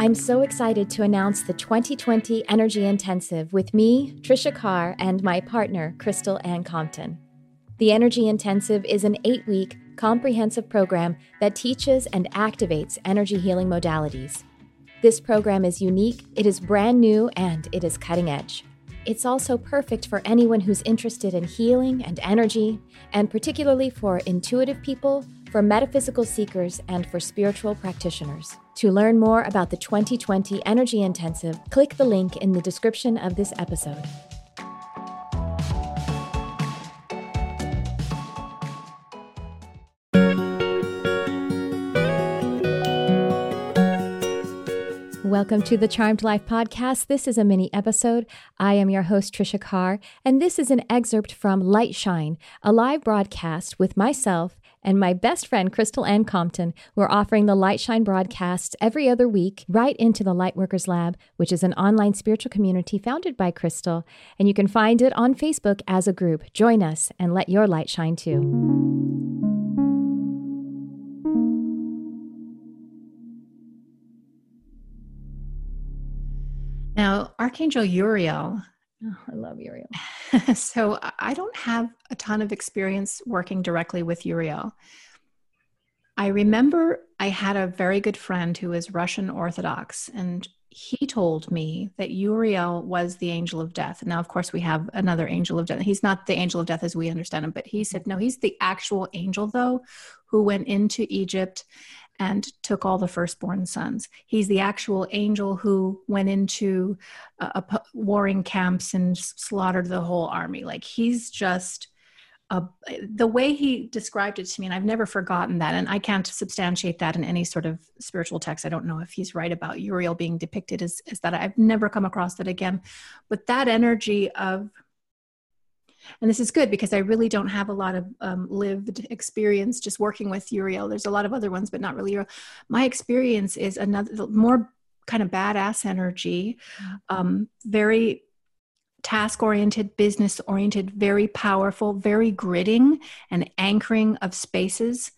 I'm so excited to announce the 2020 Energy Intensive with me, Trisha Carr, and my partner, Crystal Ann Compton. The Energy Intensive is an eight week, comprehensive program that teaches and activates energy healing modalities. This program is unique, it is brand new, and it is cutting edge. It's also perfect for anyone who's interested in healing and energy, and particularly for intuitive people for metaphysical seekers and for spiritual practitioners. To learn more about the 2020 Energy Intensive, click the link in the description of this episode. Welcome to the Charmed Life podcast. This is a mini episode. I am your host, Trisha Carr, and this is an excerpt from Light Shine, a live broadcast with myself and my best friend, Crystal Ann Compton. We're offering the Light Shine broadcasts every other week right into the Lightworkers Lab, which is an online spiritual community founded by Crystal. And you can find it on Facebook as a group. Join us and let your light shine too. Now, Archangel Uriel Oh, I love Uriel. so I don't have a ton of experience working directly with Uriel. I remember I had a very good friend who is Russian Orthodox, and he told me that Uriel was the angel of death. And now, of course, we have another angel of death. He's not the angel of death as we understand him, but he said, no, he's the actual angel, though, who went into Egypt and took all the firstborn sons. He's the actual angel who went into uh, warring camps and slaughtered the whole army. Like he's just a, the way he described it to me, and I've never forgotten that. And I can't substantiate that in any sort of spiritual text. I don't know if he's right about Uriel being depicted as, as that. I've never come across that again. But that energy of and this is good because I really don't have a lot of um, lived experience just working with Uriel. There's a lot of other ones, but not really Uriel. My experience is another more kind of badass energy, um, very task oriented, business oriented, very powerful, very gridding and anchoring of spaces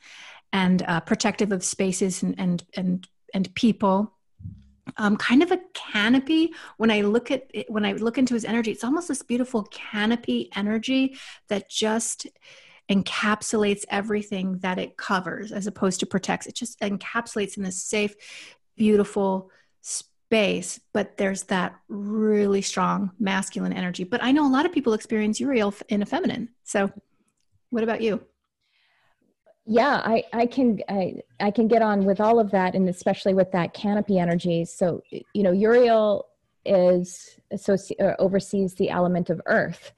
and uh, protective of spaces and, and, and, and people um, kind of a canopy. When i look at it, when i look into his energy it's almost this beautiful canopy energy that just encapsulates everything that it covers as opposed to protects. It just encapsulates in this safe beautiful space but there's that really strong masculine energy. But i know a lot of people experience uriel in a feminine. So what about you yeah i i can I, I can get on with all of that and especially with that canopy energy. So you know uriel is associ- oversees the element of earth.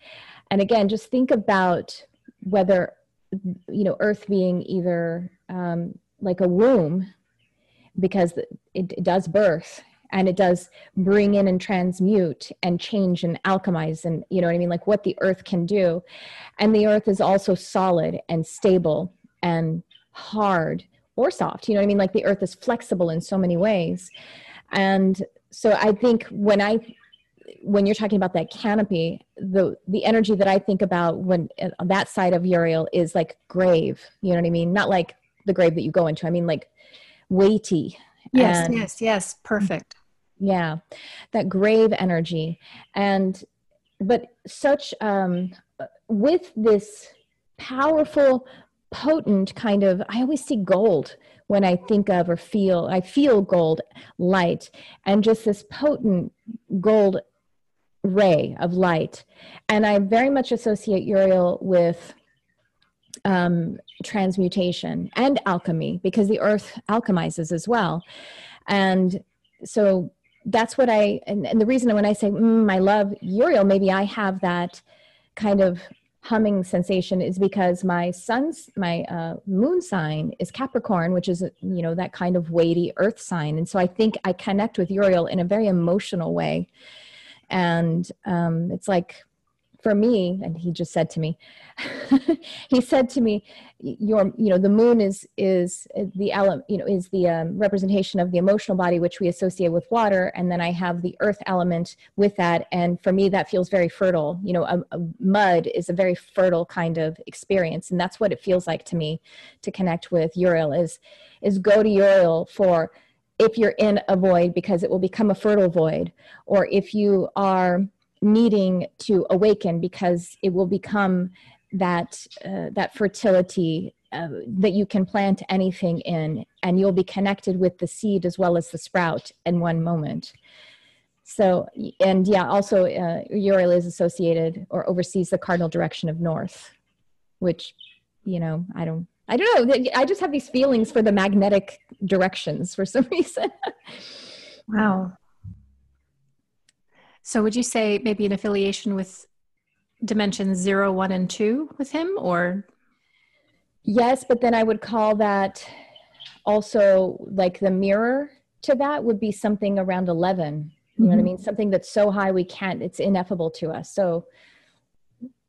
And again just think about whether you know earth being either um, like a womb because it, it does birth and it does bring in and transmute and change and alchemize and you know what i mean? Like what the earth can do. And the earth is also solid and stable and hard or soft. You know what I mean? Like the earth is flexible in so many ways. And so I think when I when you're talking about that canopy, the the energy that I think about when on uh, that side of Uriel is like grave. You know what I mean? Not like the grave that you go into. I mean like weighty. Yes, and, yes, yes. Perfect. Yeah, that grave energy, and but such um, with this powerful potent kind of i always see gold when i think of or feel i feel gold light and just this potent gold ray of light. And i very much associate uriel with um, transmutation and alchemy because the earth alchemizes as well. And so that's what i and, and the reason when i say mm, i love uriel maybe i have that kind of humming sensation is because my sun's my uh, moon sign is capricorn which is you know that kind of weighty earth sign. And so i think i connect with uriel in a very emotional way. And um, it's like for me and he just said to me he said to me your you know the moon is is the element you know is the um, representation of the emotional body which we associate with water and then i have the earth element with that and for me that feels very fertile. You know a, a mud is a very fertile kind of experience and that's what it feels like to me to connect with uriel is is go to uriel for if you're in a void because it will become a fertile void, or if you are needing to awaken because it will become that uh, that fertility uh, that you can plant anything in and you'll be connected with the seed as well as the sprout in one moment. So and yeah also uh, uriel is associated or oversees the cardinal direction of north which you know i don't i don't know. I just have these feelings for the magnetic directions for some reason. Wow so would you say maybe an affiliation with dimensions zero, one, and two with him, or? Yes, but then I would call that also like the mirror to that would be something around 11. You know what I mm-hmm. mean? Something that's so high we can't, it's ineffable to us. So,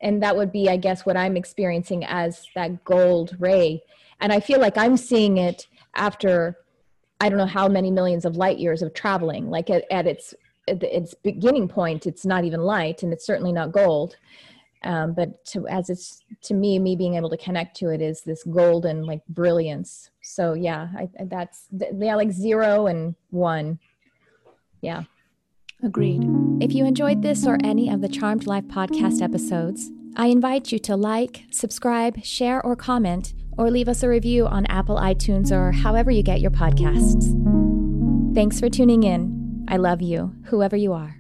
and that would be, I guess, what I'm experiencing as that gold ray. And I feel like I'm seeing it after I don't know how many millions of light years of traveling. Like at, at its its beginning point, it's not even light, and it's certainly not gold. Um, but to, as it's to me, me being able to connect to it is this golden like brilliance. So yeah, I, that's yeah, like zero and one. Yeah. Agreed. If you enjoyed this or any of the Charmed Life podcast episodes, I invite you to like, subscribe, share, or comment, or leave us a review on Apple iTunes or however you get your podcasts. Thanks for tuning in. I love you, whoever you are.